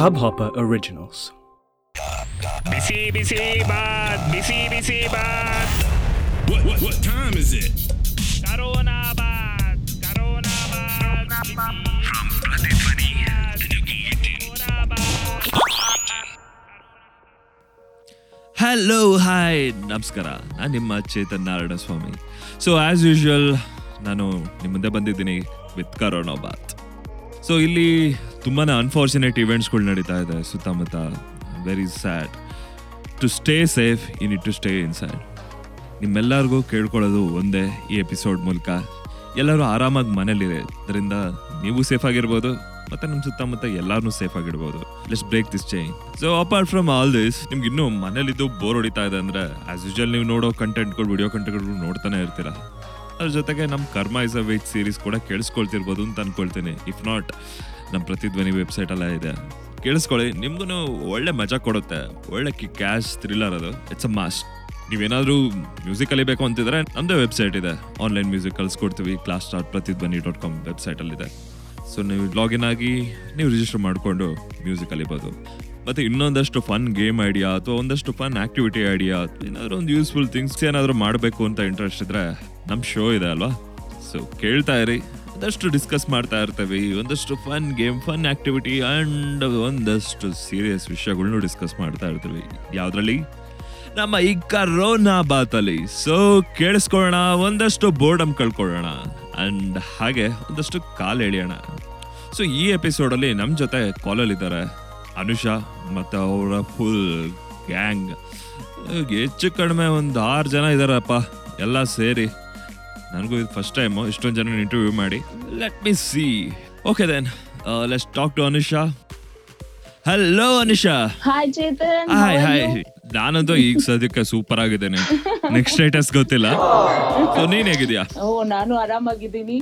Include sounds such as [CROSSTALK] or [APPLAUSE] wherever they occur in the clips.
Hubhopper Originals. ಬಿಸಿ ಬಿಸಿ ಬಾತ್ ಬಿಸಿ ಬಿಸಿ ಬಾತ್ What, what, what time is it? Corona Baat corona ಬಾತ್ From ಪ್ರತಿಧ್ವನಿ ಹಲೋ ಹಾಯ್ ನಮಸ್ಕಾರ. ನಾನು ನಿಮ್ಮ Chetan Narayana Swamy so as usual ನಾನು ನಿಮ್ಮ ಮುಂದೆ ಬಂದಿದ್ದೀನಿ ವಿತ್ ಕರೋನಾ ಬಾತ್ ಸೊ ಇಲ್ಲಿ ತುಂಬಾ ಅನ್ಫಾರ್ಚುನೇಟ್ ಇವೆಂಟ್ಸ್ಗಳು ನಡೀತಾ ಇದೆ, ಸುತ್ತಮುತ್ತ. Very sad to stay safe you need to stay in sad ನಿಮ್ಮೆಲ್ಲರಿಗೂ ಕೇಳ್ಕೊಳ್ಳೋದು ಒಂದೇ ಈ ಎಪಿಸೋಡ್ ಮೂಲಕ. ಎಲ್ಲರೂ ಆರಾಮಾಗಿ ಮನೇಲಿರಿ ಇದರಿಂದ ನೀವು ಸೇಫ್ ಆಗಿರ್ಬೋದು, ಮತ್ತೆ ನಮ್ಮ ಸುತ್ತಮುತ್ತ ಎಲ್ಲರೂ safe ಆಗಿಡ್ಬೋದು let's break this chain so apart from all this ನಿಮ್ಗೆ ಇನ್ನೂ ಮನೇಲಿದ್ದು ಬೋರ್ ಹೊಡಿತಾ ಇದೆ ಅಂದ್ರೆ ಆಸ್ ಯೂಶಲ್ ನೀವು ನೋಡೋ ಕಂಟೆಂಟ್ಗಳು ವಿಡಿಯೋ ಕಂಟೆಂಟ್ಗಳು ನೋಡ್ತಾನೆ ಇರ್ತೀರಾ? ಅದ್ರ ಜೊತೆಗೆ ನಮ್ಮ ಕರ್ಮ ಇಸ್ ಅ ವೇಟ್ ಸೀರೀಸ್ ಕೂಡ ಕೇಳಿಸ್ಕೊಳ್ತಿರ್ಬೋದು ಅಂತ ಅನ್ಕೊಳ್ತೀನಿ. ಇಫ್ ನಾಟ್ ನಮ್ಮ ಪ್ರತಿಧ್ವನಿ ವೆಬ್ಸೈಟ್ ಎಲ್ಲ ಇದೆ. ಕೇಳಿಸ್ಕೊಳ್ಳಿ ನಿಮ್ಗೂ ಒಳ್ಳೆ ಮಜಾ ಕೊಡುತ್ತೆ. ಒಳ್ಳೆ ಕಿ ಕ್ಯಾಶ್, ಥ್ರಿಲ್ಲರ್ ಅದು. ಇಟ್ಸ್ ಅ ಮಾಸ್ಟ್ ನೀವೇನಾದರೂ ಮ್ಯೂಸಿಕ್ ಕಲಿಬೇಕು ಅಂತಿದ್ರೆ ನಮ್ಮದೇ ವೆಬ್ಸೈಟ್ ಇದೆ. Online music ಕಲಿಸ್ಕೊಡ್ತೀವಿ class start Pratidhwani dot com ವೆಬ್ಸೈಟಲ್ಲಿದೆ so ನೀವು ಲಾಗಿನ್ ಆಗಿ ನೀವು ರಿಜಿಸ್ಟರ್ ಮಾಡಿಕೊಂಡು ಮ್ಯೂಸಿಕ್ ಕಲಿಬೋದು ಮತ್ತು ಇನ್ನೊಂದಷ್ಟು ಫನ್ ಗೇಮ್ ಐಡಿಯಾ ಅಥವಾ ಒಂದಷ್ಟು ಫನ್ ಆ್ಯಕ್ಟಿವಿಟಿ ಐಡಿಯಾ ಏನಾದರೂ ಒಂದು ಯೂಸ್ಫುಲ್ ಥಿಂಗ್ಸ್ ಏನಾದರೂ ಮಾಡಬೇಕು ಅಂತ ಇಂಟ್ರೆಸ್ಟ್ ಇದ್ದರೆ ನಮ್ಮ ಶೋ ಇದೆ ಅಲ್ವಾ? ಸೊ ಕೇಳ್ತಾ ಇರಿ. ಒಂದಷ್ಟು ಡಿಸ್ಕಸ್ ಮಾಡ್ತಾ ಇರ್ತೇವೆ. ಒಂದಷ್ಟು fun game fun activity and ಒಂದಷ್ಟು ಸೀರಿಯಸ್ ವಿಷಯಗಳನ್ನು ಡಿಸ್ಕಸ್ ಮಾಡ್ತಾ ಇರ್ತೀವಿ. ಯಾವ್ದ್ರಲ್ಲಿ? ನಮ್ಮ ಈ ಕರೋನಾ ಬಾತಲ್ಲಿ. ಸೊ ಕೇಳಿಸ್ಕೊಳ್ಳೋಣ, ಒಂದಷ್ಟು ಬೋರ್ಡಮ್ ಕಳ್ಕೊಳ್ಳೋಣ ಅಂಡ್ ಹಾಗೆ ಒಂದಷ್ಟು ಕಾಲ್ ಎಳಿಯೋಣ. ಸೊ ಈ ಎಪಿಸೋಡ್ ಅಲ್ಲಿ ನಮ್ ಜೊತೆ ಕಾಲಲ್ಲಿ ಇದ್ದಾರೆ ಅನುಷಾ ಮತ್ತೆ ಅವರ ಫುಲ್ ಗ್ಯಾಂಗ್ ಹೆಚ್ಚು ಕಡಿಮೆ ಒಂದು ಆರು ಜನ ಇದ್ದಾರಪ್ಪ ಎಲ್ಲ ಸೇರಿ. ನನಗೂ ಇದು ಫಸ್ಟ್ ಟೈಮ್ ಇಷ್ಟೊಂದು ಜನ ಇಂಟರ್ವ್ಯೂ ಮಾಡಿ. Let me see okay then let's talk to Anusha hello Anusha hi Chetan hi hi ನಾನಂತೂ ಈಗ ಸದ್ಯಕ್ಕೆ ಸೂಪರ್ ಆಗಿದ್ದೇನೆ. [LAUGHS] ನೆಕ್ಸ್ಟ್ ಸ್ಟೇಟಸ್ ಗೊತ್ತಿಲ್ಲ. ಸೊ ನೀನ್ ಹೇಗಿದ್ಯಾ ಓ ನಾನು ಆರಾಮಾಗಿದ್ದೀನಿ.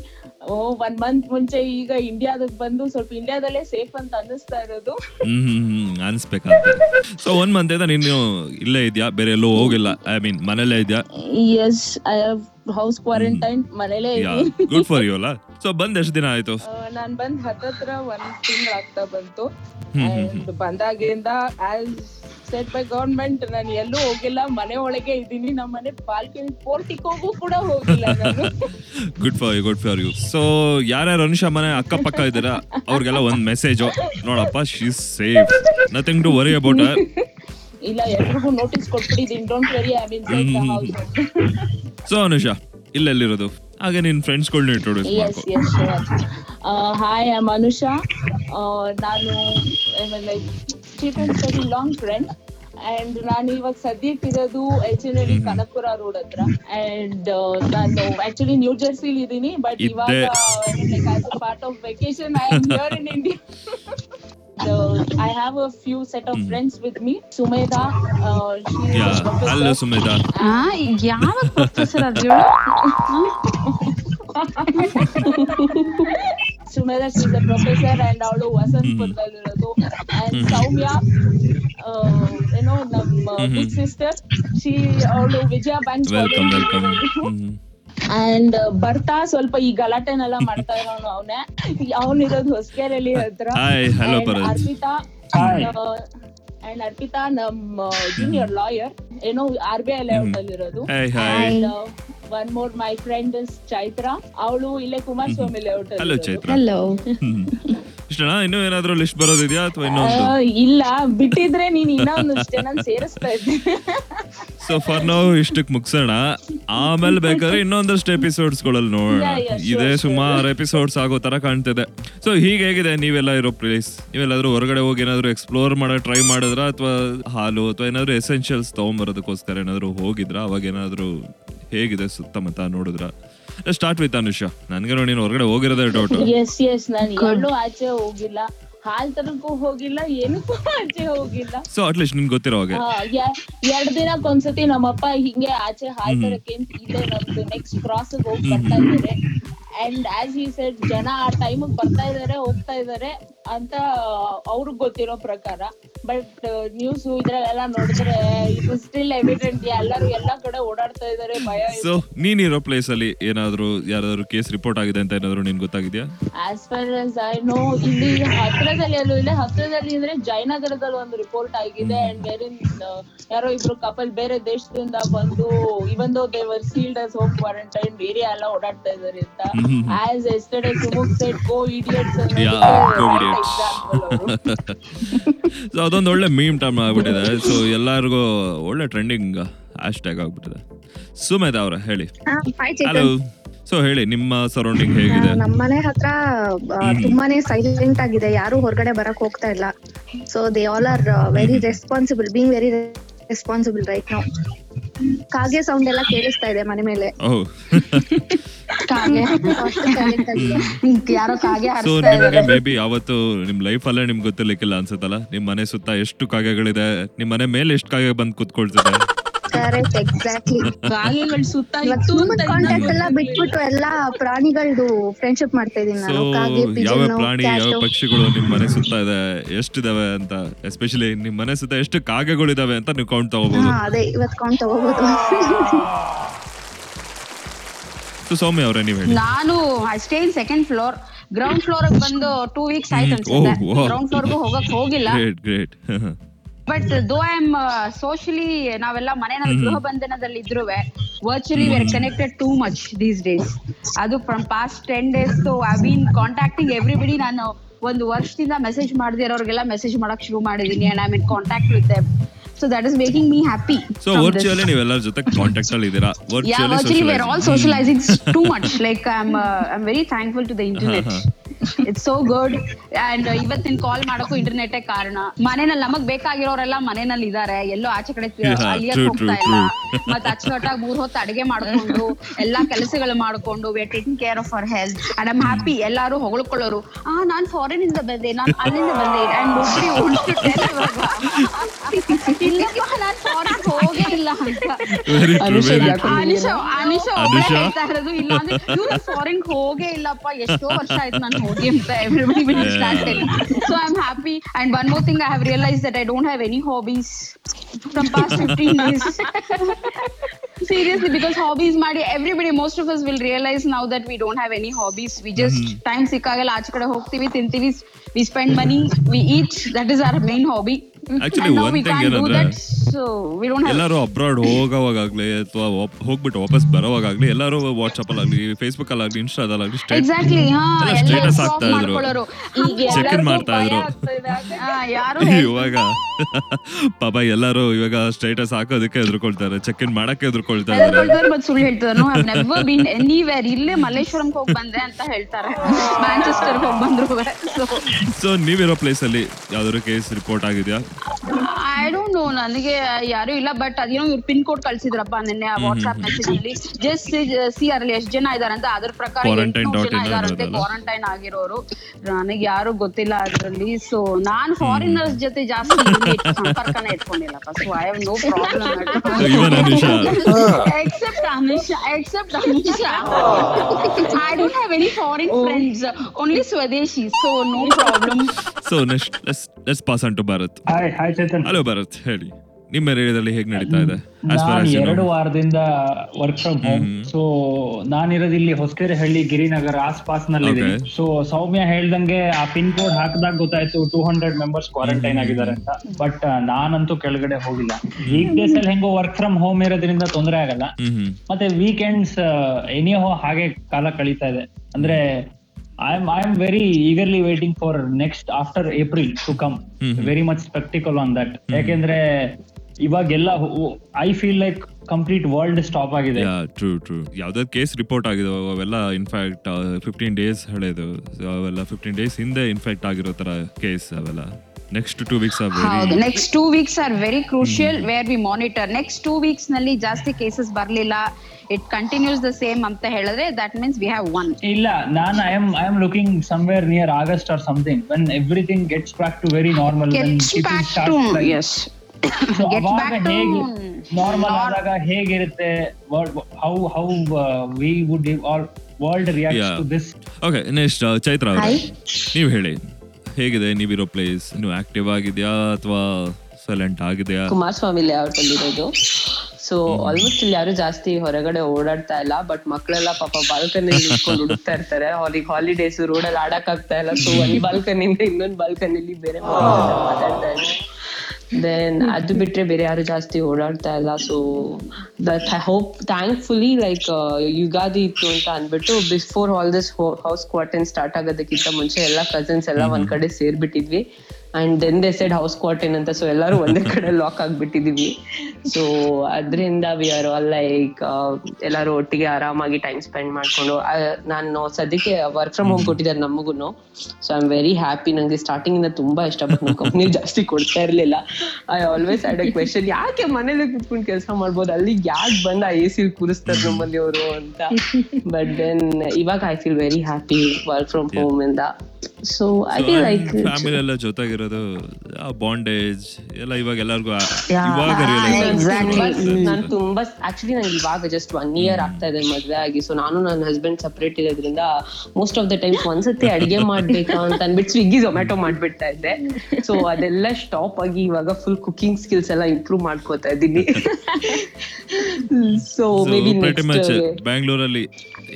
ಓ ಒನ್ ಮಂತ್ ಮುಂಚೆ ಈಗ ಇಂಡಿಯಾದಕ್ ಬಂದು ಸ್ವಲ್ಪ ಇಂಡಿಯಾದಲ್ಲೇ ಸೇಫ್ ಅಂತ ಅನ್ನಿಸ್ತಾ ಇರೋದು. ಹ್ಮ್ ಅನ್ಸ್ಬೇಕಂತ ಸೊ ಒನ್ ಮಂತ್ ಇಂದ ನೀನು ಇಲ್ಲೇ ಇದ್ಯಾ? ಬೇರೆ ಎಲ್ಲೂ ಹೋಗಿಲ್ಲ. ಐ ಮೀನ್ ಮನೇಲೇ ಇದ್ಯಾ? Yes I have house quarantine ಮನೇಲೆ ಇದ್ದೀನಿ. ಗುಡ್ ಫಾರ್ ಯು ಅಲ್ಲ? ಸೊ ಬಂದ್ ಎಷ್ಟು ದಿನ ಆಯ್ತು? ನಾನ್ ಬಂದ್ ಹತ್ತತ್ರ ಒಂದ್ ತಿಂಗಳು ಆಗ್ತಾ ಬಂತು. And ಬಂದಾಗಿಂದ ಆಸ್ ಸೆಟ್ ಬೈ ಗವರ್ಮೆಂಟ್ ನಾನು ಎಲ್ಲೂ ಹೋಗಿಲ್ಲ ಮನೆ ಒಳಗೆ ಇದ್ದೀನಿ ನಮ್ಮ ಮನೆ ಬಾಲ್ಕನಿ ಪೋರ್ಟಿಕೋಗೂ ಕೂಡ ಹೋಗಿಲ್ಲ ನಾನು. Good for you good for you so ಯಾರ್ಯಾರು ಅನುಷಾ ಮನೆ ಅಕ್ಕಪಕ್ಕ ಇದ್ದೀರಾ? ಅವ್ರಿಗೆಲ್ಲ ಒಂದ್ ಮೆಸೇಜ್ ನೋಡಪ್ಪ she's safe nothing to worry about ಇಲ್ಲ ಎಲ್ರಿಗೂ notice ಕೊಟ್ಬಿಟ್ಟಿದ್ದೀನಿ don't worry I mean. So Anusha ಇಲ್ಲೆಲ್ಲಿರೋದು ಹಾಗೆ ನಿನ್ ಫ್ರೆಂಡ್ಸ್ಗಳ್ನ ಇಂಟ್ರೊಡ್ಯೂಸ್ ಎಸ್ ಮಾಡ್ಕೊ. ಎಸ್ ಹಾಯ್ ಐ ಅನುಷಾ ನಾನು like and very long friend and ನಾನು ಇವಾಗ ಸದ್ಯಕ್ಕಿರೋದು H N L Kanakapura road ಹತ್ರ. ಅಂಡ್ ನಾನು ಆಕ್ಚುಲಿ ನ್ಯೂ ಜರ್ಸಿಲಿ ಇದ್ದೀನಿ ಬಟ್ ಇವಾಗ. Like as part of vacation I am here in India the, I have a few set of mm. friends with me. Sumedha, uh, she's yeah, hello Sumedha. Ah, yeah, professor [LAUGHS] Sumedha, is a professor, and also Vasant mm. and mm. Soumya, uh, you know, the uh, mm-hmm. big sister. She also Vijaya Banch. Welcome, welcome. mm-hmm. [LAUGHS] And ಬರ್ತಾ ಸ್ವಲ್ಪ ಈ ಗಲಾಟೆನೆಲ್ಲ ಮಾಡ್ತಾ ಇರೋನು ಅವನೇ. ಇರೋದು ಹೊಸಕೆರೆಯಲ್ಲಿ ಹತ್ರ. Hi, hello, And Bharat. Arpita and Arpita ನಮ್ junior lawyer ಏನೋ ಆರ್ ಬಿ ಐ ಲೇಔಟ್ ಅಲ್ಲಿ ಇರೋದು and one more my friend is Chaitra ಅವಳು ಇಲ್ಲೇ ಕುಮಾರಸ್ವಾಮಿ ಲೇಔಟ್ ಅಲ್ಲಿ ಚೈತ್ರ ಹಲೋ ಇಷ್ಟನಾ ಇನ್ನೂ ಏನಾದ್ರೂ ಲಿಸ್ಟ್ ಬರೋದಿದೆಯಾ ಅಥವಾ ಇನ್ನೊಂದು? ಇಲ್ಲ ಬಿಟ್ಟಿದ್ರೆ ನೀನ್ ಜನ ಸೇರಿಸ್ತಾ ಇದ್ದೆ. ಸೊ ಫಾರ್ ನಾವು ಇಷ್ಟಕ್ಕೆ ಮುಗ್ಸೋಣ. ಆಮೇಲೆ ಬೇಕಾದ್ರೆ ಇನ್ನೊಂದಷ್ಟು ಎಪಿಸೋಡ್ಸ್ಗಳಲ್ಲಿ ನೋಡೋಣ ಇದೇ ಸುಮಾರು ಎಪಿಸೋಡ್ಸ್ ಆಗೋ ತರ ಕಾಣ್ತಿದೆ. ಸೊ ಹೀಗೆ ಹೇಗಿದೆ ನೀವೆಲ್ಲ ಇರೋ ಪ್ಲೇಸ್ ನೀವೆಲ್ಲಾದ್ರೂ ಹೊರಗಡೆ ಹೋಗಿ ಏನಾದ್ರು ಎಕ್ಸ್ಪ್ಲೋರ್ ಮಾಡೋ ಟ್ರೈ ಮಾಡಿದ್ರ? ಅಥವಾ ಹಾಲು ಅಥವಾ ಏನಾದ್ರು ಎಸೆನ್ಷಿಯಲ್ಸ್ ತಗೊಂಬರೋದಕ್ಕೋಸ್ಕರ ಏನಾದ್ರು ಹೋಗಿದ್ರ? ಅವಾಗ ಏನಾದ್ರು ಹೇಗಿದೆ ಸುತ್ತಮುತ್ತ ನೋಡಿದ್ರ? ಸ್ಟಾರ್ಟ್ ವಿತ್ ಅನುಷಾ ನನ್ಗೆ ನೋಡಿ ನೀನು ಹೊರಗಡೆ ಹೋಗಿರೋದೇ ಡೌಟ್ ಎಸ್ ಎಸ್ ನಾನು ಎಲ್ಲೂ ಆಚೆ ಹೋಗಿಲ್ಲ. ಹಾಲ್ ತರಕ್ಕೂ ಹೋಗಿಲ್ಲ ಏನಕ್ಕೂ ಆಚೆ ಹೋಗಿಲ್ಲ. ಸೊ ಅಟ್ಲೀಸ್ಟ್ ನಿಮ್ಗೆ ಗೊತ್ತಿರೋ ಹಾಗೆ. ಆ, ಯ- ಎರಡ್ ದಿನಕ್ಕೊಂದ್ಸತಿ ನಮ್ಮಪ್ಪ ಹಿಂಗೆ ಆಚೆ ಹಾಲ್ ತರಕ್ಕೆ ಅಂತ ಇಲ್ಲೇ ನಮ್ದು ನೆಕ್ಸ್ಟ್ ಕ್ರಾಸ್ ಹೋಗಿ ಬರ್ತಾ ಇದ್ದಾರೆ. ಅಂಡ್ ಆಸ್ ಯು ಸೆಡ್ ಜನ ಆ ಟೈಮ್ ಬರ್ತಾ ಇದಾರೆ ಹೋಗ್ತಾ ಇದಾರೆ ಅಂತ ಅವ್ರಿಗೆ ಗೊತ್ತಿರೋ ಪ್ರಕಾರ. ಬಟ್ ನ್ಯೂಸ್ ಇದ್ರಲ್ಲೆಲ್ಲ ನೋಡಿದ್ರೆ ಇದು ಸ್ಟಿಲ್ ಎವಿಡೆಂಟ್ ಎಲ್ಲರೂ ಎಲ್ಲಾ ಕಡೆ ಓಡಾಡ್ತಾ ಇದಾರೆ ಭಯ ಸೊ ನೀನಿರೋ ಪ್ಲೇಸ್ ಅಲ್ಲಿ ಏನಾದ್ರು ಯಾರಾದ್ರೂ ಕೇಸ್ ರಿಪೋರ್ಟ್ ಆಗಿದೆ ಅಂತ ಏನಾದ್ರು ನಿನ್ ಗೊತ್ತಾಗಿದ್ಯಾ? As far as I know ಇಲ್ಲಿ ಹತ್ರದಲ್ಲಿ ಎಲ್ಲೂ ಇಲ್ಲ. ಹತ್ರದಲ್ಲಿ ಅಂದ್ರೆ ಜಯನಗರದಲ್ಲಿ ಒಂದು ರಿಪೋರ್ಟ್ ಆಗಿದೆ ಅಂಡ್ ಬೇರೆ ಯಾರೋ ಇಬ್ರು ಕಪಲ್ ಬೇರೆ ದೇಶದಿಂದ ಬಂದು even though they were sealed as home quarantine area ಎಲ್ಲ ಓಡಾಡ್ತಾ ಇದಾರೆ ಅಂತ. Go idiots yeah go idiots. So ಅದೊಂದು ಒಳ್ಳೆ ಮೀಮ್ ಟರ್ಮ್ ಆಗ್ಬಿಟ್ಟಿದೆ ಸೊ ಎಲ್ಲರಿಗೂ ಒಳ್ಳೆ ಟ್ರೆಂಡಿಂಗ್ ಹ್ಯಾಶ್ ಟ್ಯಾಗ್ ಆಗ್ಬಿಟ್ಟಿದೆ. ಸುಮೇಧ ಅವ್ರ ಹೇಳಿ. ಹಾಯ್ ಹಲೋ ಸೊ ಹೇಳಿ ನಿಮ್ಮ ಸರೌಂಡಿಂಗ್ ಹೇಗಿದೆ? ನಮ್ಮನೆ ಹತ್ರ ಆ, ತುಂಬಾನೇ ಸೈಲೆಂಟ್ ಆಗಿದೆ. ಯಾರು ಹೊರಗಡೆ ಬರಕ್ ಹೋಗ್ತಾ ಇಲ್ಲ. So they all are very responsible being very responsible right ನಾವು ಕಾಗೆ ಸೌಂಡ್ ಎಲ್ಲ ಕೇಳಿಸ್ತಾ ಇದೆ ಮನೆ ಮೇಲೆ. ಓಹ್. [LAUGHS] ಕಾಗೆ. ಯಾರೋ ಸೊ ಹಾರಿಸ್ತಾ ನಿಮಗೆ ಮೇ ಬಿ ಯಾವತ್ತು ನಿಮ್ ಲೈಫ್ ಅಲ್ಲೇ ನಿಮ್ಗೆ ಗೊತ್ತಿರ್ಲಿಕ್ಕಿಲ್ಲ ಅನ್ಸುತ್ತಲ್ಲ? ನಿಮ್ ಮನೆ ಸುತ್ತ ಎಷ್ಟು ಕಾಗೆಗಳಿದೆ? ನಿಮ್ ಮನೆ ಮೇಲೆ ಎಷ್ಟು ಕಾಗೆ ಬಂದು ಕುತ್ಕೊಳ್ತಿದೆ? ಕರೆಕ್ಟ್ ಎಕ್ಸಾಕ್ಟ್ಲಿ ಕಾಗೆಗಳು ಸುತ್ತ ಇವಾಗ ಇತ್ತು ಹ್ಯೂಮನ್ ಅಂತ ಕಾಂಟ್ಯಾಕ್ಟ್ ಎಲ್ಲ ಬಿಟ್ಬಿಟ್ಟು ಎಲ್ಲಾ ಪ್ರಾಣಿಗಳದು ಫ್ರೆಂಡ್ಶಿಪ್ ಮಾಡ್ತಾ ಇದೀನಿ ಸೊ ನಾನು ಕಾಗೆ ಯಾವ ಪಿಜನ್ ಪ್ರಾಣಿ ಯಾವ ಪಕ್ಷಿಗಳು ನಿಮ್ ಮನೆ ಸುತ್ತ ಇದೆ? ಎಷ್ಟಿದಾವೆ ಅಂತ? ಎಸ್ಪೆಷಲಿ ನಿಮ್ ಮನೆ ಸುತ್ತ ಎಷ್ಟು ಕಾಗೆಗಳಿದಾವೆ ಅಂತ ನೀವು ಕೌಂಟ್ ತಗೋಬಹುದು ಹಾ ಅದೇ ಇವತ್ ಕೌಂಟ್ ತಗೋಬಹುದು [LAUGHS] ಸೊ ಸೌಮ್ಯ ಅವರೇ ನೀವು ಹೇಳಿ ನಾನು I stay in second floor ground floor ಬಂದು ಟೂ ವೀಕ್ಸ್ ಆಯ್ತು. ಅನ್ಸುತ್ತೆ. Oh, wow. ಗ್ರೌಂಡ್ ಫ್ಲೋರ್ಗೂ ಹೋಗಕ್ ಹೋಗಿಲ್ಲ. Great great but though I am socially ನಾವೆಲ್ಲ ಮನೆಯಲ್ಲಿ ಗೃಹ ಬಂಧನದಲ್ಲಿ ಇದ್ರು virtually we are connected too much these days ಅದು from past ten days to I been contacting everybody ನಾನು ಒಂದು ವರ್ಷದಿಂದ ಮೆಸೇಜ್ ಮಾಡದಿರೋರ್ಗೆಲ್ಲ ಮೆಸೇಜ್ ಮಾಡಕ್ ಶುರು ಮಾಡಿದೀನಿ and I mean contact with them so that is making me happy so virtually ನೀವೆಲ್ಲರ ಜೊತೆ contact ಅಲ್ಲಿ ಇದ್ದೀರಾ yeah virtually we're all socializing s- too much like i'm uh, i'm very thankful to the internet it's so so good and ಇವತ್ತಿನ call ಮಾಡಕ್ಕೂ internet ಕಾರಣ. ಮನೇನಲ್ಲಿ ನಮಗ್ ಬೇಕಾಗಿರೋರೆಲ್ಲ ಮನೆಯಲ್ಲಿ ಇದಾರೆ. ಎಲ್ಲೋ ಆಚೆ ಕಡೆ ಅಲ್ಲಿಯಕ್ ಹೋಗ್ತಾ ಇಲ್ಲ. ಮತ್ ಅಚ್ಚುಕಟ್ಟಾಗಿ ಮೂರ್ ಹೊತ್ತು ಅಡಿಗೆ ಮಾಡ್ಕೊಂಡು ಎಲ್ಲಾ ಕೆಲಸಗಳು ಮಾಡ್ಕೊಂಡು we taking care of our health and I'm happy ಎಲ್ಲಾರು ಹೊಗಳ್ಕೊಳ್ಳೋರು. ಆ ನಾನ್ ಫಾರಿನ್ ಇಂದ ಬಂದೆ. ನಾನ್ ಅಲ್ಲಿಂದ ಬಂದೆ. ಅಂಡ್ [LAUGHS] ಇಲ್ಲ ನಾನ್ ಫಾರಿನ್ ಇಲ್ಲ ಅಂತ. Very true very Anisha Anisha ಒಬ್ಳೆ ಅನುಷಾ? ಹೇಳ್ತಾ ಇರೋದು ಇಲ್ಲ ಅಂದ್ರೆ ಇವ್ರು ಫಾರಿನ್ ಹೋಗೇ ಇಲ್ಲಪ್ಪ ಎಷ್ಟೋ ವರ್ಷ ಆಯ್ತು ನಾನು ಹೋಗಿ ಅಂತ everybody will start so I am happy and one more thing I have realize that I don't have any hobbies from past fifteen days seriously because hobbies ಮಾಡಿ everybody most of us will realize now that we don't have any hobbies. We just time ಸಿಕ್ಕಾಗಲ್ಲ ಆಚೆ ಕಡೆ ಹೋಗ್ತೀವಿ ತಿಂತೀವಿ. We spend money we eat. That is our main hobby. Actually and now one we thing can't do ಏನಂದ್ರೆ- that so we don't have ಎಲ್ಲರೂ abroad ಹೋಗೋವಾಗ್ಲಿ ಅಥವಾ ಹೋಗ್ಬಿಟ್ಟು ವಾಪಸ್ ಬರೋವಾಗ್ಲಿ ಎಲ್ಲರೂ ವಾಟ್ಸ್ಆಪ್ ಅಲ್ಲಾಗ್ಲಿ ಫೇಸ್ಬುಕ್ ಅಲ್ಲಾಗ್ಲಿ ಇನ್ಸ್ಟಾದಲ್ಲಾಗ್ಲಿ ಎಕ್ಸಾಕ್ಟ್ಲಿ ಹಾ ಎಲ್ಲ stop ಹಾಕ್ತಾ ಇದ್ರು. ಮಾಡ್ಕೊಳ್ಳೋರು. ಈಗ Check in ಎಲ್ಲರಿಗೂ ಮಾಡ್ತಾ ಭಯ ಇದ್ರು. ಆಗ್ತಾ ಇದೆ. ಹಾಗಾಗಿ ಹಾ, ಯಾರು ಇವಾಗ [LAUGHS] ಪಾಪ ಎಲ್ಲರೂ ಇವಾಗ ಸ್ಟೇಟಸ್ ಹಾಕೋದಕ್ಕೆ ಎದ್ರುಕೊಳ್ತಾರೆ ಚೆಕ್ ಇನ್ ಮಾಡಕ್ಕೆ ಎದುರ್ಕೊಳ್ತಾ ಇದ್ದಾರೆ. ಹೇಳ್ತಾರೆ ಮತ್ತೆ ಸುಳ್ಳು ಹೇಳ್ತಾರೆ. No have never been anywhere ಇಲ್ಲೇ ಮಲ್ಲೇಶ್ವರಂ ಹೋಗಿ ಬಂದೆ ಅಂತ ಹೇಳ್ತಾರೆ. [LAUGHS] ಮ್ಯಾಂಚೆಸ್ಟರ್ ಹೋಗಿ ಬಂದ್ರು ಸೊ ನೀವಿರೋ ಪ್ಲೇಸಲ್ಲಿ ಯಾವ್ದಾದ್ರು ಕೇಸ್ ರಿಪೋರ್ಟ್ ಆಗಿದ್ಯಾ? ಐ ಡೋಂಟ್ ನೋ ನನಗೆ ಯಾರು ಇಲ್ಲ ಬಟ್ ಅದೇನೋ ಇವ್ರು ಪಿನ್ ಕೋಡ್ ಕಳ್ಸಿದ್ರಪ್ಪ ನಿನ್ನೆ ವಾಟ್ಸ್ಆಪ್ ಮೆಸೇಜ್ ಅಲ್ಲಿ. ಜಸ್ಟ್ ಸಿ ಅಲ್ಲಿ ಎಷ್ಟು ಜನ ಇದಾರೆ ಅಂತ ಅದ್ರ ಪ್ರಕಾರ ಇದಾರಂತೆ. ಕ್ವಾರಂಟೈನ್ ಆಗಿರೋರು. ನನಗೆ ಯಾರು ಗೊತ್ತಿಲ್ಲ ಅದ್ರಲ್ಲಿ. ಸೊ ನಾನ್ ಫಾರಿನರ್ಸ್ ಜೊತೆ ಜಾಸ್ತಿ ಸಂಪರ್ಕನೇ ಇಟ್ಕೊಂಡಿಲ್ಲಪ್ಪ. So I have no problem except Amisha except Amisha I don't have any foreign friends only ಸ್ವದೇಶಿ so no problem no problem. So next let's pass on to Bharat hi hi Chetan hello Bharat ಹೇಳಿ. ನಿಮ್ಮ ಏರಿಯಾದಲ್ಲಿ ಹೇಗೆ ನಡೀತಾ ಇದೆ? ನಾನು ಎರಡು ವಾರದಿಂದ ವರ್ಕ್ ಫ್ರಮ್ ಹೋಮ್ ಸೊ ನಾನಿರೋದು ಇಲ್ಲಿ ಹೊಸಕೆರೆಹಳ್ಳಿ ಗಿರಿನಗರ ಆಸ್ಪಾಸ್ನಲ್ಲಿ. ಸೊ ಸೌಮ್ಯ ಹೇಳ್ದಂಗೆ ಆ ಪಿನ್ ಕೋಡ್ ಹಾಕಿದಾಗ ಗೊತ್ತಾಯ್ತು ಟೂ ಹಂಡ್ರೆಡ್ ಮೆಂಬರ್ಸ್ ಕ್ವಾರಂಟೈನ್ ಆಗಿದ್ದಾರೆ ಅಂತ. ಬಟ್ ನಾನಂತೂ ಕೆಳಗಡೆ ಹೋಗಿಲ್ಲ. ವೀಕ್ ಡೇಸ್ ಅಲ್ಲಿ ಹೆಂಗೋ ವರ್ಕ್ ಫ್ರಮ್ ಹೋಮ್ ಇರೋದ್ರಿಂದ ತೊಂದರೆ ಆಗಲ್ಲ. ಮತ್ತೆ ವೀಕೆಂಡ್ಸ್ ಎನಿಹೋ ಹಾಗೆ ಕಾಲ ಕಳೀತಾ ಇದೆ. ಅಂದ್ರೆ I am I am very eagerly waiting for next after April to come. Very much sceptical on that ಯಾಕೆಂದ್ರೆ ಇವಾಗೆಲ್ಲ I feel like complete world stop ಆಗಿದೆ. ಟ್ರೂ ಟ್ರೂ ಯಾವ್ದಾದ್ರು ಕೇಸ್ ರಿಪೋರ್ಟ್ ಆಗಿದೆ ಅವೆಲ್ಲ ಇನ್ಫ್ಯಾಕ್ಟ್ ಫಿಫ್ಟೀನ್ ಡೇಸ್ ಹಳೆದು. ಅವೆಲ್ಲ fifteen days ಹಿಂದೆ in fact ಆಗಿರೋ ತರ ಕೇಸ್ ಅವೆಲ್ಲ. ನೆಕ್ಸ್ಟ್ ಟೂ ವೀಕ್ಸ್ ಹೌದು. Next two weeks are very crucial where we monitor next two ವೀಕ್ಸ್ನಲ್ಲಿ ಜಾಸ್ತಿ ಕೇಸಸ್ ಬರಲಿಲ್ಲ. ಇಟ್ ಕಂಟಿನ್ಯೂಸ್ ದ ಸೇಮ್ ಅಂತ ಹೇಳಿದ್ರೆ that means we have one ಇಲ್ಲ ನಾನು I am I am looking somewhere near August or something when everything gets back to very normal yes ಹೇಗೆ normal ಆದಾಗ ಹೇಗಿರುತ್ತೆ? How how we would all world react. To this okay next Chaitra ನೀವು ಹೇಳಿ. ಹೇಗಿದೆ? ನೀವಿರೋ place ನೀವು active ಆಗಿದ್ಯಾ ಅಥವಾ silent ಆಗಿದೆಯಾ? ಕುಮಾರಸ್ವಾಮಿ ಲೇಔಟ್ ಅಲ್ಲಿ ಇರೋದು ಸೊ ಆಲ್ಮೋಸ್ಟ್ ಇಲ್ಲಿ ಯಾರು ಜಾಸ್ತಿ ಹೊರಗಡೆ ಓಡಾಡ್ತಾ ಇಲ್ಲ ಬಟ್ ಮಕ್ಕಳೆಲ್ಲ ಪಾಪ ಬಾಲ್ಕನಿ ನಿಂತ್ಕೊಂಡು ಹುಡುಕ್ತಾ ಇರ್ತಾರೆ. ಅವ್ರಿಗೆ ಹಾಲಿಡೇಸ್ ರೋಡಲ್ಲಿ ಆಡಕ್ ಆಗ್ತಾ ಇಲ್ಲ. ಸೊ ಒಂದ್ ಬಾಲ್ಕನಿಂದ ಇನ್ನೊಂದ್ ಬಾಲ್ಕನಿಲಿ ಬೇರೆ ಮಾತಾಡ್ತಾ ಇದ್ದಾರೆ. ದೆನ್ ಅದು ಬಿಟ್ರೆ ಬೇರೆ ಯಾರು ಜಾಸ್ತಿ ಓಡಾಡ್ತಾ ಇಲ್ಲ. So that I hope thankfully like Ugadi ಇತ್ತು ಅಂತ ಅಂದ್ಬಿಟ್ಟು before all this house quarantine start ಆಗೋದಕ್ಕಿಂತ ಮುಂಚೆ ಎಲ್ಲ ಕಸಿನ್ಸ್ ಎಲ್ಲ ಒಂದ್ ಕಡೆ ಸೇರ್ಬಿಟ್ಟಿದ್ವಿ. And then they said house quarantine ಅಂತ. ಸೊ ಎಲ್ಲರೂ ಒಂದೇ [LAUGHS] ಕಡೆ ಲಾಕ್ ಆಗ್ಬಿಟ್ಟಿದೀವಿ. ಸೊ ಅದರಿಂದ ವಿ ಆರ್ ಆಲ್ ಲೈಕ್ ಎಲ್ಲರೂ ಒಟ್ಟಿಗೆ ಆರಾಮಾಗಿ ಟೈಮ್ ಸ್ಪೆಂಡ್ ಮಾಡ್ಕೊಂಡು ನಾನು ಸದ್ಯಕ್ಕೆ ವರ್ಕ್ ಫ್ರಮ್ ಹೋಮ್. ಕೊಟ್ಟಿದ್ದಾರೆ ನಮಗೂ so I am very happy ನಂಗೆ ಸ್ಟಾರ್ಟಿಂಗ್ ಇಂದ ತುಂಬಾ ಇಷ್ಟ ಬಟ್ ನಮ್ಮ ಕಂಪ್ನಿ ಜಾಸ್ತಿ ಕೊಡ್ತಾ ಇರಲಿಲ್ಲ. I always had a question ಯಾಕೆ ಮನೇಲಿ ಕುತ್ಕೊಂಡು ಕೆಲಸ ಮಾಡ್ಬೋದು? ಅಲ್ಲಿ ಯಾಕೆ ಬಂದ ಎ ಸಿ ಕೂರಿಸ್ತಾರೆ ನಮ್ಮಲ್ಲಿ ಅವರು ಅಂತ. ಬಟ್ ದೆನ್ ಇವಾಗ I feel very happy work from home ಇಂದ. So I feel like family ಎಲ್ಲ ಜೊತೆಗಿರೋದು ಬಾಂಡೇಜ್ ಎಲ್ಲ ಇವಾಗ ಎಲ್ಲರಿಗೂ ಇವಾಗ ನಾನು ತುಂಬಾ ಆಕ್ಚುಲಿ ನಂಗೆ ಇವಾಗ ಜಸ್ಟ್ ಒನ್ ಇಯರ್ ಆಗ್ತಾ ಇದೆ ಮದ್ವೆ ಆಗಿ. ಸೊ ನಾನು ನನ್ನ ಹಸ್ಬೆಂಡ್ ಸಪರೇಟ್ ಇರೋದ್ರಿಂದ ಮೋಸ್ಟ್ ಆಫ್ ದ ಟೈಮ್ ಒಂದ್ಸತಿ ಅಡಿಗೆ ಮಾಡ್ಬೇಕು ಅಂತ ಅಂದ್ಬಿಟ್ಟು ಸ್ವಿಗ್ಗಿ ಝೊಮ್ಯಾಟೊ ಮಾಡ್ಬಿಡ್ತಾ ಇದ್ದೆ. ಸೊ ಅದೆಲ್ಲ ಸ್ಟಾಪ್ ಆಗಿ ಇವಾಗ ಫುಲ್ ಕುಕಿಂಗ್ ಸ್ಕಿಲ್ಸ್ ಎಲ್ಲ ಇಂಪ್ರೂವ್ ಮಾಡ್ಕೋತಾ ಇದ್ದೀನಿ. ಸೊ ಮೇ ಬಿ ಬ್ಯಾಂಗ್ಳೂರಲ್ಲಿ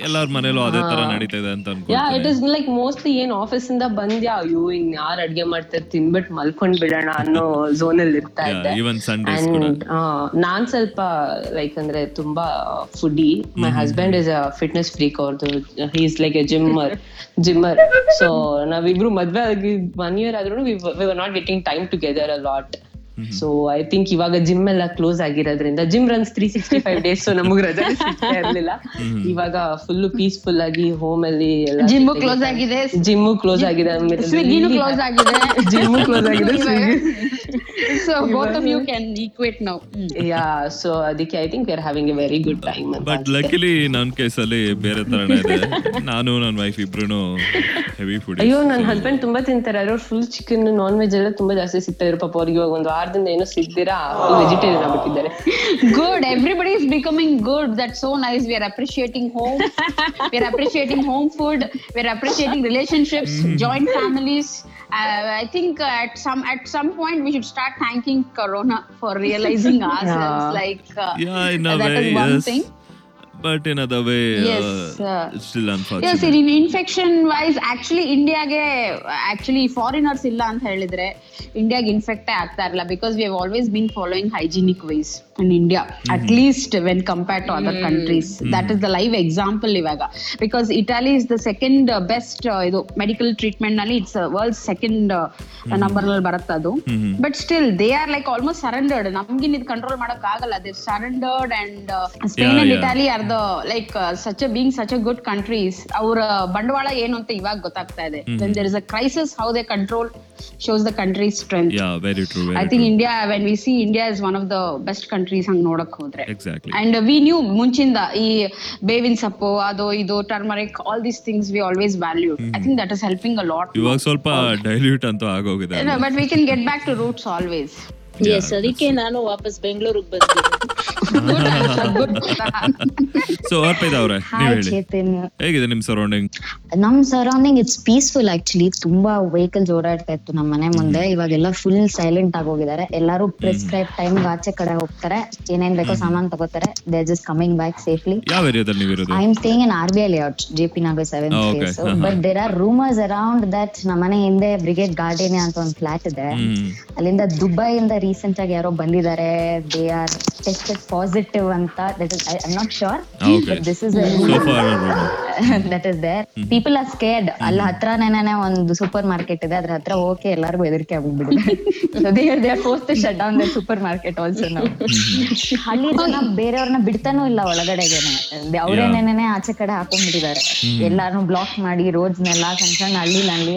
ಎಲ್ಲಾರ ಮನೇಲೂ ಅದೇ ತರ ನಡೀತಾ ಇದೆ ಅಂತ yeah it is like mostly ಏನ್ ಆಫೀಸ್ ಇಂದ ಬಂದ್ಯಾ? ಅಯ್ಯೋ ಇನ್ ಯಾರ್ ಅಡ್ಗೆ ಮಾಡ್ತಾರೆ ತಿನ್ಬಿಟ್ ಮಲ್ಕೊಂಡ್ ಬಿಡೋಣ ಅನ್ನೋ ಝೋನ್ ಅಲ್ಲಿ ಇರ್ತಾ ಇದ್ದೆ. ಅಂಡ್ ನಾನ್ ಸ್ವಲ್ಪ ಲೈಕ್ ಅಂದ್ರೆ ತುಂಬಾ foodie my husband is a fitness freak ಅವ್ರದ್ದು is like a gymmer gymmer so ನಾವಿಬ್ರು ಮದ್ವೆ ಆಗಿ ಒನ್ ಇಯರ್ ಆದ್ರೂ not getting time together a lot so I think ಇವಾಗ ಜಿಮ್ ಎಲ್ಲ ಕ್ಲೋಸ್ ಆಗಿರೋದ್ರಿಂದ gym runs three sixty five days ನಮಗ್ ರಜಾ ಇರ್ಲಿಲ್ಲ. ಇವಾಗ ಫುಲ್ ಪೀಸ್ಫುಲ್ ಆಗಿ ಹೋಮ್ ಅಲ್ಲಿ Gym close ಆಗಿದೆ. ಜಿಮ್ ಕ್ಲೋಸ್ ಆಗಿದೆ ಜಿಮ್ ಕ್ಲೋಸ್ ಆಗಿದೆ. ಜಿಮ್ ಕ್ಲೋಸ್ ಆಗಿದೆ Swiggy. both of you can equate now yeah so so ಅದಕ್ಕೆ I think we are having a very good time ಅಂತ ಬಟ್ ಲಕಿಲಿ ನನ್ನ ಕೇಸಲ್ಲಿ ಬೇರೆ ತರನೇ ಇದೆ ನಾನು ನನ್ನ ವೈಫ್ ಇಬ್ರು ಹೆವಿ ಫುಡ್ ಅಯ್ಯೋ ನನ್ನ ಹಸ್ಬೆಂಡ್ ತುಂಬಾ ತಿಂತಾರೆ ಅವ್ರು ಫುಲ್ ಚಿಕನ್ ನಾನ್ ವೆಜ್ ಎಲ್ಲ ತುಂಬಾ ಜಾಸ್ತಿ ಸಿಗ್ತಾ ಇದ್ರು ಪಾಪ ಅವ್ರಿಗೆ ಇವಾಗ ಒಂದು ವಾರದಿಂದ ಏನೋ ಸಿಗ್ದಿರಾ ವೆಜಿಟೇರಿಯನ್ ಆಗ್ಬಿಟ್ಟಿದ್ದಾರೆ good everybody is becoming good that's so nice we are appreciating home we are appreciating home food we are appreciating relationships joint families uh, Uh, I think at some at some point we should start thanking Corona for realizing [LAUGHS] ourselves. yeah. Like uh, yeah, in a that way, is one yes. thing but in other way Yes, still yes unfortunate in infection wise actually ಇಂಡಿಯಾಗೆ actually foreigners ಇಲ್ಲ ಅಂತ ಹೇಳಿದ್ರೆ ಇಂಡಿಯಾಗೆ infect ಆಗ್ತಾ ಇರಲ್ಲ. Because we have always been following hygienic wise in India at least when compare to other countries that is the live example ಇವಾಗ. Because Italy is the second best ಇದು medical ಟ್ರೀಟ್ಮೆಂಟ್ನಲ್ಲಿ it's world second ನಂಬರ್ನಲ್ಲಿ ಬರುತ್ತೆ ಅದು. But still they are like almost surrendered ನಮ್ಗಿನ್ ಇದು control ಮಾಡಕ್ ಆಗಲ್ಲ they surrendered and Spain and. Italy are the like such being such a good countries ಅವರ ಬಂಡವಾಳ ಏನು ಅಂತ ಇವಾಗ ಗೊತ್ತಾಗ್ತಾ ಇದೆ. When there is a crisis how they control shows the country strength yeah very true I think India when we see India is one of the best countries ಹಂಗ್ ನೋಡಕ್ ಹೋದ್ರೆ. And we new ಮುಂಚಿಂದ ಈ ಬೇವಿನ ಸೊಪ್ಪು ಅದು ಇದು turmeric all these things we always value I think that is helping a lot ಇವಾಗ ಸ್ವಲ್ಪ dilute ಅಂತ ಆಗೋಗಿದೆ but we can get back to roots always yes ಅದಕ್ಕೆ ನಾನು ವಾಪಸ್ ಬೆಂಗಳೂರಿಗೆ ಬಂದಿದ್ದೀನಿ. [LAUGHS] ಸೊ ಅರ್ಪಿತ ಅವರೇ ನೀವ್ ಹೇಳಿ. ಚೇತನ್. ಹೇಗಿದೆ ನಿಮ್ ಸರೌಂಡಿಂಗ್ ನಮ್ ಸರೌಂಡಿಂಗ್ ಇಟ್ಸ್ ಪೀಸ್ಫುಲ್ ಆಕ್ಚುಲಿ ತುಂಬಾ ವೆಹಿಕಲ್ಸ್ ಓಡಾಡ್ತಾ ಇತ್ತು ನಮ್ಮ ಮನೆ ಮುಂದೆ. ಇವಾಗೆಲ್ಲ ಫುಲ್ ಸೈಲೆಂಟ್ ಆಗಿ ಹೋಗಿದ್ದಾರೆ. ಎಲ್ಲರೂ ಪ್ರಿಸ್ಕ್ರೈಬ್ ಟೈಮ್ ಆಚೆ ಕಡೆ ಹೋಗ್ತಾರೆ. ಏನೇನ್ ಬೇಕೋ ಸಾಮಾನ್ ತಗೋತಾರೆ. They just coming back safely ಯಾವ ಏರಿಯಾದಲ್ಲಿ ಇರೋದು? I am staying in R B I layout J P Nagar seven okay. But there are rumours around that ನಮ್ಮ ಮನೆ ಹಿಂದೆ ಬ್ರಿಗೇಡ್ ಗಾರ್ಡನ್ ಅಂತ ಒಂದು ಫ್ಲಾಟ್ ಇದೆ. ಅಲ್ಲಿಂದ ದುಬೈ ಇಂದ ರೀಸೆಂಟ್ ಆಗಿ ಯಾರೋ ಬಂದಿದ್ದಾರೆ. They are tested positive anta that is I, am not sure okay. but this is a so far that is there people are scared ಅಲ್ಲಿ ಹತ್ರನೇನೆ ಒಂದು ಸೂಪರ್ ಮಾರ್ಕೆಟ್ ಇದೆ. ಅದ್ರ ಹತ್ರ ಓಕೆ ಎಲ್ಲರಿಗೂ ಹೆದರಿಕೆ ಆಗ್ಬಿಟ್ಟಿದೆ force to shut down the supermarket also ನಾವು ಹಳ್ಳಿ ಜನ ಬೇರೆಯವ್ರನ್ನ ಬಿಡ್ತಾನೂ ಇಲ್ಲ ಒಳಗಡೆಗೆನೆ. ಅವ್ರೇನೇನೆ ಆಚೆ ಕಡೆ ಹಾಕೊಂಡ್ಬಿಟ್ಟಿದ್ದಾರೆ. ಎಲ್ಲಾರು ಬ್ಲಾಕ್ ಮಾಡಿ ರೋಡ್ಸ್ ನೆಲ್ಲ ಸಣ್ಣ ಸಣ್ಣ ಹಳ್ಳಿಲಲ್ಲಿ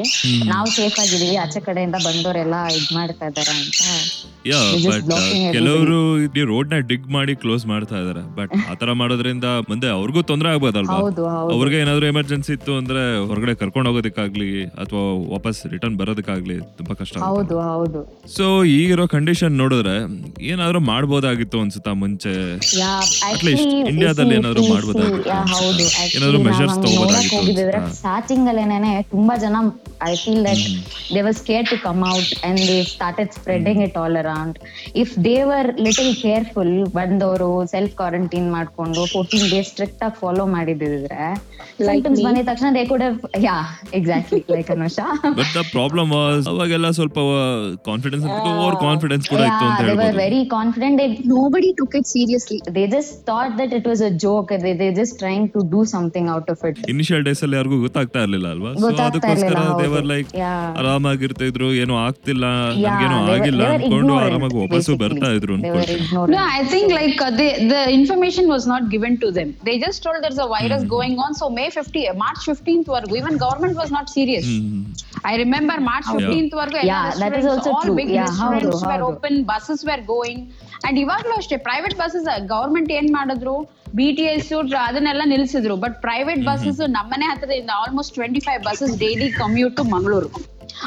ನಾವು ಸೇಫ್ ಆಗಿದೀವಿ ಆಚೆ ಕಡೆಯಿಂದ ಬಂದವರೆಲ್ಲ ಇದ್ ಮಾಡ್ತಾ ಇದಾರೆ ಅಂತ. Yeah but. ಕೆಲವರು ಇಲ್ಲಿ ರೋಡ್ನ ಡಿಗ್ ಮಾಡಿ ಕ್ಲೋಸ್ ಮಾಡ್ತಾ ಇದಾರೆ. ಬಟ್ [LAUGHS] ಆತರ ಮಾಡೋದ್ರಿಂದ ಮುಂದೆ ಅವ್ರಿಗೂ ತೊಂದರೆ ಆಗ್ಬೋದಲ್ವಾ? ಅವ್ರಿಗೆ ಏನಾದರೂ ಎಮರ್ಜೆನ್ಸಿ ಇತ್ತು ಅಂದ್ರೆ ಹೊರಗಡೆ ಕರ್ಕೊಂಡು ಹೋಗೋದಕ್ಕಾಗ್ಲಿ ಅಥವಾ ವಾಪಸ್ ರಿಟರ್ನ್ ಬರೋದಕ್ಕಾಗ್ಲಿ ತುಂಬಾ ಕಷ್ಟ ಹೌದು ಹೌದು. ಸೊ ಈಗಿರೋ ಕಂಡೀಷನ್ ನೋಡಿದ್ರೆ ಏನಾದ್ರು ಮಾಡಬಹುದಾಗಿತ್ತು ಅನ್ಸುತ್ತಾ ಮುಂಚೆ? ಅಟ್ಲೀಸ್ಟ್ ಇಂಡಿಯಾದಲ್ಲಿ ಏನಾದ್ರು ಮಾಡ್ಬೋದಾಗಿತ್ತು. ಏನಾದರೂ ನೋಡಕ್ ತಗೋಬೋದಾಗಿತ್ತು ಸ್ಟಾರ್ಟಿಂಗ್ ಅಲ್ಲೇನೆ ತುಂಬಾ ಜನ I feel that they were scare to come out and they started spreading it all around if they were little careful ಬಂದವರು ಸೆಲ್ಫ್ ಕ್ವಾರಂಟೈನ್ ಮಾಡ್ಕೊಂಡು ಫೋರ್ಟೀನ್ ಡೇಸ್ ಸ್ಟ್ರಿಕ್ಟ್ ಆಗಿ ಫಾಲೋ ಮಾಡಿದಿದ್ರೆ ಸಿಂಟಮ್ಸ್ me? ಬಂದಿದ ತಕ್ಷಣ they could yeah exactly like Anusha but the problem was ಅವಾಗೆಲ್ಲ ಸ್ವಲ್ಪ confidence over confidence ಕೂಡ ಇತ್ತು ಅಂತ they were very confident. They, Nobody took it seriously. they just thought that it was a joke. They, they're just trying to do something out of it. Initial days ಅಲ್ಲಿ ಯಾರಿಗೂ ಗೊತ್ತಾಗ್ತಾ ಇರಲಿಲ್ಲ ಅಲ್ವಾ so ಅದಕ್ಕೋಸ್ಕರ ಇರ್ಲಿಲ್ಲ, ದೇವರ್ ಹೌದು. Like Yeah. ಆರಾಮಾಗಿರ್ತಾ ಇದ್ರು ಏನೋ ಆಗ್ತಿಲ್ಲ ನಮ್ಗೇನೋ they were- ಆಗಿಲ್ಲ they ಅನ್ಕೊಂಡು ಆರಾಮಾಗಿ ವಾಪಸ್ಸು ಬರ್ತಾ ಇದ್ರು They I like No, I think like uh, the the information was not given to them. They just told me fifty March fifteenth ವರ್ಗೂ even government was not serious I remember March fifteenth ವರ್ಗೂ open buses were going and ಇವಾಗ್ಲೂ ಅಷ್ಟೇ private buses government ಏನ್ ಮಾಡಿದ್ರು B ಅದನ್ನೆಲ್ಲ ನಿಲ್ಸಿದ್ರು. But private buses ನಮ್ಮನೆ ಹತ್ರದಿಂದ almost twenty five buses daily commute to Mangaluru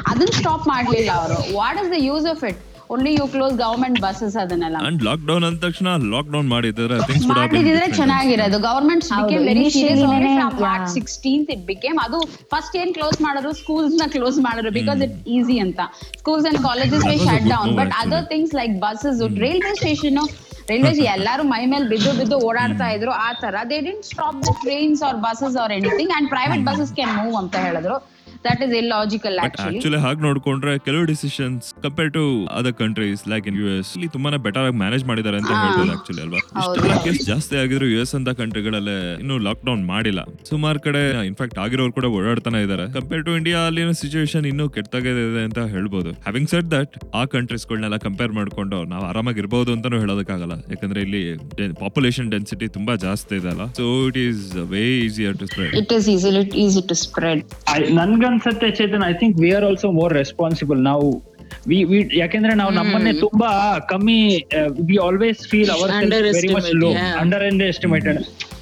ಅದನ್ನ stop ಮಾಡ್ಲಿಲ್ಲ ಅವರು. What is the use of it only you close government buses ಅದನ್ನೆಲ್ಲ. ಅಂಡ್ ಲಾಕ್ ಡೌನ್ ಅಂದ ತಕ್ಷಣ ಲಾಕ್ ಡೌನ್ ಮಾಡಿದ್ರೆ ಥಿಂಗ್ಸ್ ಕೂಡ ಮಾಡಿದಿದ್ರೆ ಚೆನ್ನಾಗಿರೋದು. Government became very serious serious from March yeah. Sixteenth it became ಅದು ಫಸ್ಟ್ ಏನ್ ಕ್ಲೋಸ್ ಮಾಡಿದ್ರು ಸ್ಕೂಲ್ಸ್ನ ಕ್ಲೋಸ್ ಮಾಡಿದ್ರು ಬಿಕಾಸ್ ಇಟ್ ಈಸಿ ಅಂತ. Schools and colleges were shut down but. Other things like buses railway station railway ಎಲ್ಲಾರು ಮೈ ಮೇಲೆ ಬಿದ್ದು ಬಿದ್ದು ಓಡಾಡ್ತಾ ಇದ್ರು. ಆ ತರ they didn't stop the trains or buses or anything and private buses can move ಅಂತ ಹೇಳಿದ್ರು. That is illogical but actually ಹಾಗೆ ನೋಡ್ಕೊಂಡ್ರೆ ಕೆಲವು decisions compare to other countries like in U S ಇಲ್ಲಿ ತುಂಬಾನೇ ಬೆಟರ್ ಆಗಿ ಮ್ಯಾನೇಜ್ ಮಾಡಿದ್ದಾರೆ ಅಂತ ಹೇಳ್ಬೋದು ಆಕ್ಚುಲಿ ಅಲ್ವಾ? ಇಷ್ಟೆಲ್ಲ ಕೇಸ್ ಜಾಸ್ತಿ ಆಗಿದ್ರು ಯು ಎಸ್ ಅಂತ ಕಂಟ್ರಿಗಳಲ್ಲೇ ಇನ್ನು ಲಾಕ್ ಡೌನ್ ಮಾಡಿಲ್ಲ. ಸುಮಾರು ಕಡೆ ಇನ್ಫ್ಯಾಕ್ಟ್ ಆಗಿರೋರು ಕೂಡ ಓಡಾಡ್ತಾನೆ ಇದ್ದಾರೆ ಕಂಪೇರ್ ಟು ಇಂಡಿಯಾ ಅಲ್ಲಿನ ಸಿಚುವೇಶನ್ ಇನ್ನೂ ಕೆಟ್ಟಾಗಿದೆ ಅಂತ ಹೇಳ್ಬೋದು. ಹ್ಯಾವಿಂಗ್ ಸೆಟ್ ದಟ್ ಆ ಕಂಟ್ರೀಸ್ಗಳನ್ನೆಲ್ಲ ಕಂಪೇರ್ ಮಾಡ್ಕೊಂಡು ನಾವು ಆರಾಮಾಗಿರ್ಬೋದು ಅಂತಾನು ಹೇಳೋದಕ್ಕಾಗಲ್ಲ. ಯಾಕಂದ್ರೆ ಇಲ್ಲಿ ಪಾಪ್ಯುಲೇಷನ್ ಡೆನ್ಸಿಟಿ ತುಂಬಾ ಜಾಸ್ತಿ ಇದೆ ಅಲ್ಲ so it is way easier to spread it is easy to spread I- ನನ್ಗನ್ಸತ್ತೆ Chetan. I think we are also more responsible ನಾವು ವಿ ವಿ ಯಾಕೆಂದ್ರೆ ನಾವು ನಮ್ಮನ್ನೇ ತುಂಬಾ ಕಮ್ಮಿ we always feel our very much low under underestimated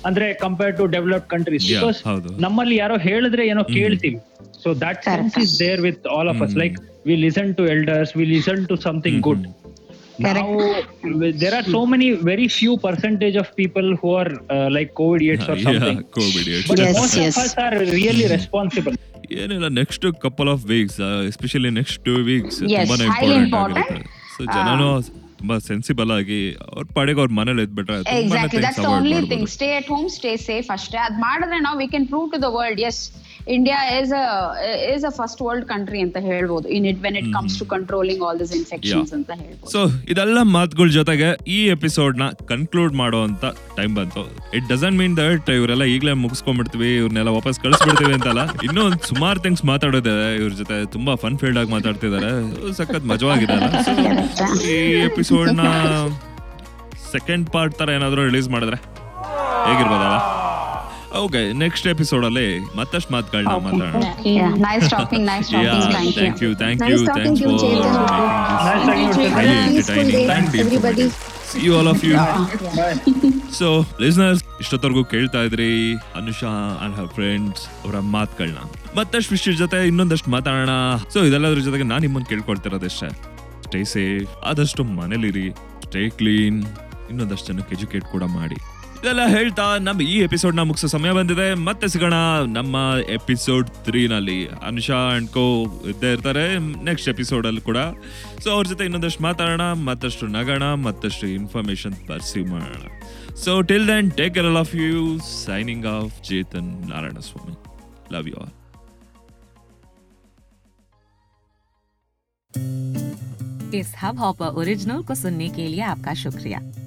ಅಂದ್ರೆ compare to develop countries because. ನಮ್ಮಲ್ಲಿ ಯಾರೋ ಹೇಳಿದ್ರೆ ಏನೋ ಕೇಳ್ತೀವಿ. So that sense is there with all of us like we listen to elders we listen to something good ನಾವು there are so many very few percentage of people who are like covid something yeah, covid idiots. But Yes, most yes. of us are really responsible. ಏನಿಲ್ಲ next couple of weeks especially next two weeks ತುಂಬಾನೇ important important. ಆಗಿರುತ್ತೆ so ಜನನು ತುಂಬಾ sensible ಆಗಿ ಅವ್ರ ಪಾಡಿಗೆ ಅವ್ರ ಮನೇಲಿ ಇದ್ಬಿಟ್ರೆ exactly that's the only thing stay at home stay safe ಅಷ್ಟೇ. ಅದ್ ಮಾಡಿದ್ರೆ ನಾವು we can prove to the world as India is is a first world country ಅಂತ ಹೇಳ್ಬೋದು. In it when it comes to controlling all this infections ಅಂತ ಹೇಳ್ಬೋದು. So ಇದೆಲ್ಲ ಮಾತುಗಳ ಜೊತೆಗೆ ಈ ಎಪಿಸೋಡ್ನ ಕನ್ಕ್ಲೂಡ್ ಅಂತ ಟೈಮ್ ಬಂತು. ಇಟ್ ಡಸಂಟ್ ಮೀನ್ ದಟ್ ಇವರೆಲ್ಲ ಈಗಲೇ ಮುಗಿಸ್ಕೊಂಡ್ಬಿಡ್ತೀವಿ ಇವ್ರನ್ನೆಲ್ಲ ವಾಪಸ್ ಕಳಿಸ್ಬಿಡ್ತೀವಿ ಅಂತಲ್ಲ. ಇನ್ನೂ ಒಂದು ಸುಮಾರು ಥಿಂಗ್ಸ್ ಮಾತಾಡೋದಿದೆ ಇವ್ರ ಜೊತೆ ತುಂಬಾ ಫನ್ ಫೀಲ್ಡ್ ಆಗಿ ಮಾತಾಡ್ತಿದ್ದಾರೆ ಸಖತ್ ಮಜವಾಗಿದೆ ಈ ಎಪಿಸೋಡ್ನ ಸೆಕೆಂಡ್ ಪಾರ್ಟ್ ತರ ಏನಾದ್ರು ರಿಲೀಸ್ ಮಾಡಿದ್ರೆ ಹೇಗಿರ್ಬೋದಲ್ಲ? ಓಕೆ ನೆಕ್ಸ್ಟ್ ಎಪಿಸೋಡ್ ಅಲ್ಲಿ ಮತ್ತಷ್ಟು ಮಾತುಗಳನ್ನ ಮಾತಾಡೋಣ. Nice talking nice talking thank you thank you thanks for. See you all of you. So listeners ಇಷ್ಟೊತ್ತವರೆಗೂ ಕೇಳ್ತಾ ಇದ್ರಿ ಅನುಷಾ ಅಂಡ್ ಹರ್ ಫ್ರೆಂಡ್ಸ್ ಅವರ ಮಾತುಗಳನ್ನ ಮತ್ತಷ್ಟು ವಿಷಯ ಜೊತೆ ಇನ್ನೊಂದಷ್ಟು ಮಾತಾಡೋಣ. ಸೊ ಇದೆಲ್ಲದ್ರ ಜೊತೆಗೆ ನಾನು ನಿಮ್ಮನ್ನು ಕೇಳ್ಕೊಳ್ತಿರೋದಷ್ಟೇ. ಸ್ಟೇ ಸೇಫ್ ಆದಷ್ಟು ಮನೇಲಿರಿ ಸ್ಟೇ ಕ್ಲೀನ್ ಇನ್ನೊಂದಷ್ಟು ಜನಕ್ಕೆ ಎಜುಕೇಟ್ ಕೂಡ ಮಾಡಿ. ಇದೆಲ್ಲ ಹೇಳ್ತಾ ನಮ್ಮ ಈ ಎಪಿಸೋಡ್ ನ ಮುಗಿಸೋ ಸಮಯ ಬಂದಿದೆ ಮತ್ತೆ ಸಿಗೋಣ ನಮ್ಮ ಎಪಿಸೋಡ್ ತ್ರೀ ನಲ್ಲಿ ಅನುಷಾ ಅಂಡ್ ಕೋ ಇದ್ದೇ ಇರ್ತಾರೆ ನೆಕ್ಸ್ಟ್ ಎಪಿಸೋಡ್ ಅಲ್ಲಿ ಕೂಡ ಸೊ ಅವ್ರ ಜೊತೆ ಇನ್ನೊಂದಷ್ಟು ಮಾತಾಡೋಣ ಮತ್ತಷ್ಟು ನಗೋಣ ಮತ್ತಷ್ಟು ಇನ್ಫಾರ್ಮೇಶನ್ ಪರ್ಸೀವ್ ಮಾಡೋಣ so till then take care of you signing off Chetan Narayana Swamy love you all इस हब हॉपर ओरिजिनल को सुनने के लिए आपका शुक्रिया